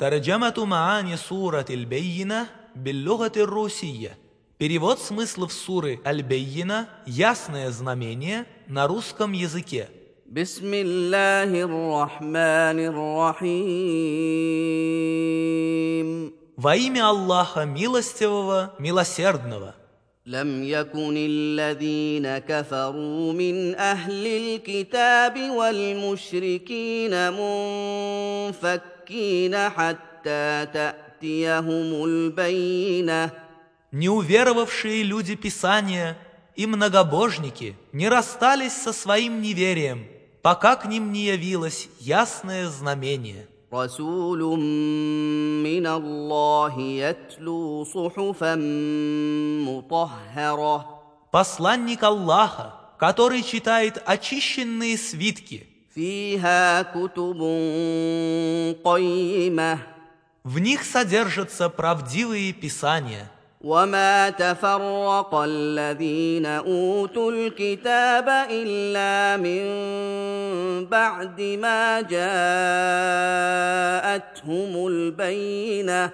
ترجمة معاني سورة البينة باللغة الروسية. Перевод смыслов суры Аль-Бейина «Ясное знамение» на русском языке. بسم الله الرحمن الرحيم Во имя Аллаха Милостивого, Милосердного. لم يكن الذين كفروا من أهل الكتاب والمشركين منفكين حتى تأتيهم البينة Неуверовавшие люди Писания и многобожники не расстались со своим неверием, пока к ним не явилось ясное знамение. رسول من الله يتلو صحفا مطهرة Посланник Аллаха, который читает очищенные свитки, فيها كتب قيمة в них содержатся правдивые писания. وما تفرق الذين اوتوا الكتاب الا من بعد ما جاءتهم البينه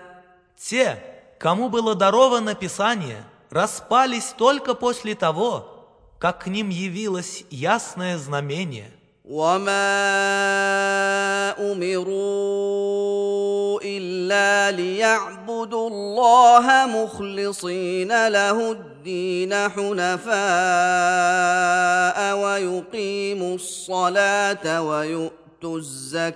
Те, кому было даровано Писание, распались только после того, как к ним явилось ясное знамение. وما امروا الا ليعبدوا الله مخلصين له الدين حنفاء ويقيموا الصلاه ويؤتوا الزكاه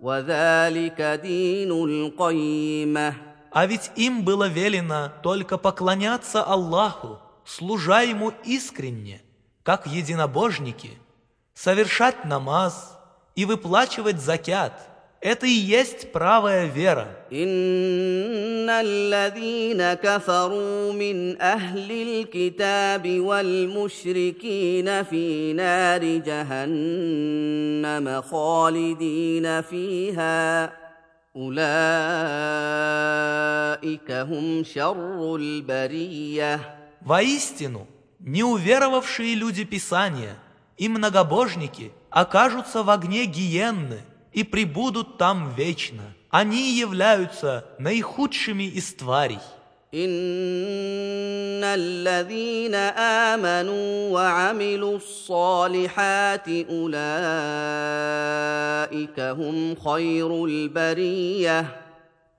وذلك دين القيمه А ведь им было велено только поклоняться Аллаху, служа Ему искренне, как единобожники, совершать намаз и выплачивать закят. Это и есть правая вера. ان الذين كفروا من اهل الكتاب والمشركين في نار جهنم خالدين فيها اولئك هم شر البريه Воистину, неуверовавшие люди Писания и многобожники окажутся в огне гиенны и пребудут там вечно. Они являются наихудшими из тварей. ان الذين امنوا وعملوا الصالحات اولئك هم خير البريه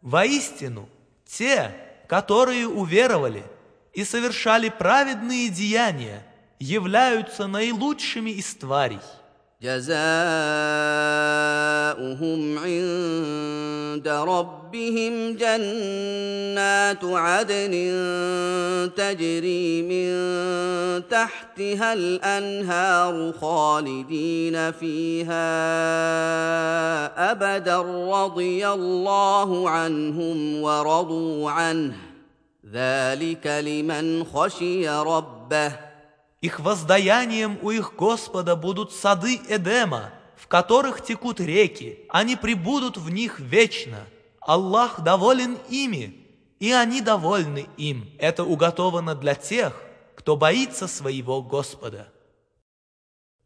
Воистину, те, которые уверовали и совершали праведные деяния, являются наилучшими из тварей. جزاؤهم عند ربهم جنات عدن تجري من تحتها الانهار خالدين فيها ابدا رضي الله عنهم ورضوا عنه ذلك لمن خشي ربه Их воздаянием у их Господа будут сады Эдема, в которых текут реки, они пребудут в них вечно. Аллах доволен ими, и они довольны им. Это уготовано для тех, кто боится своего Господа.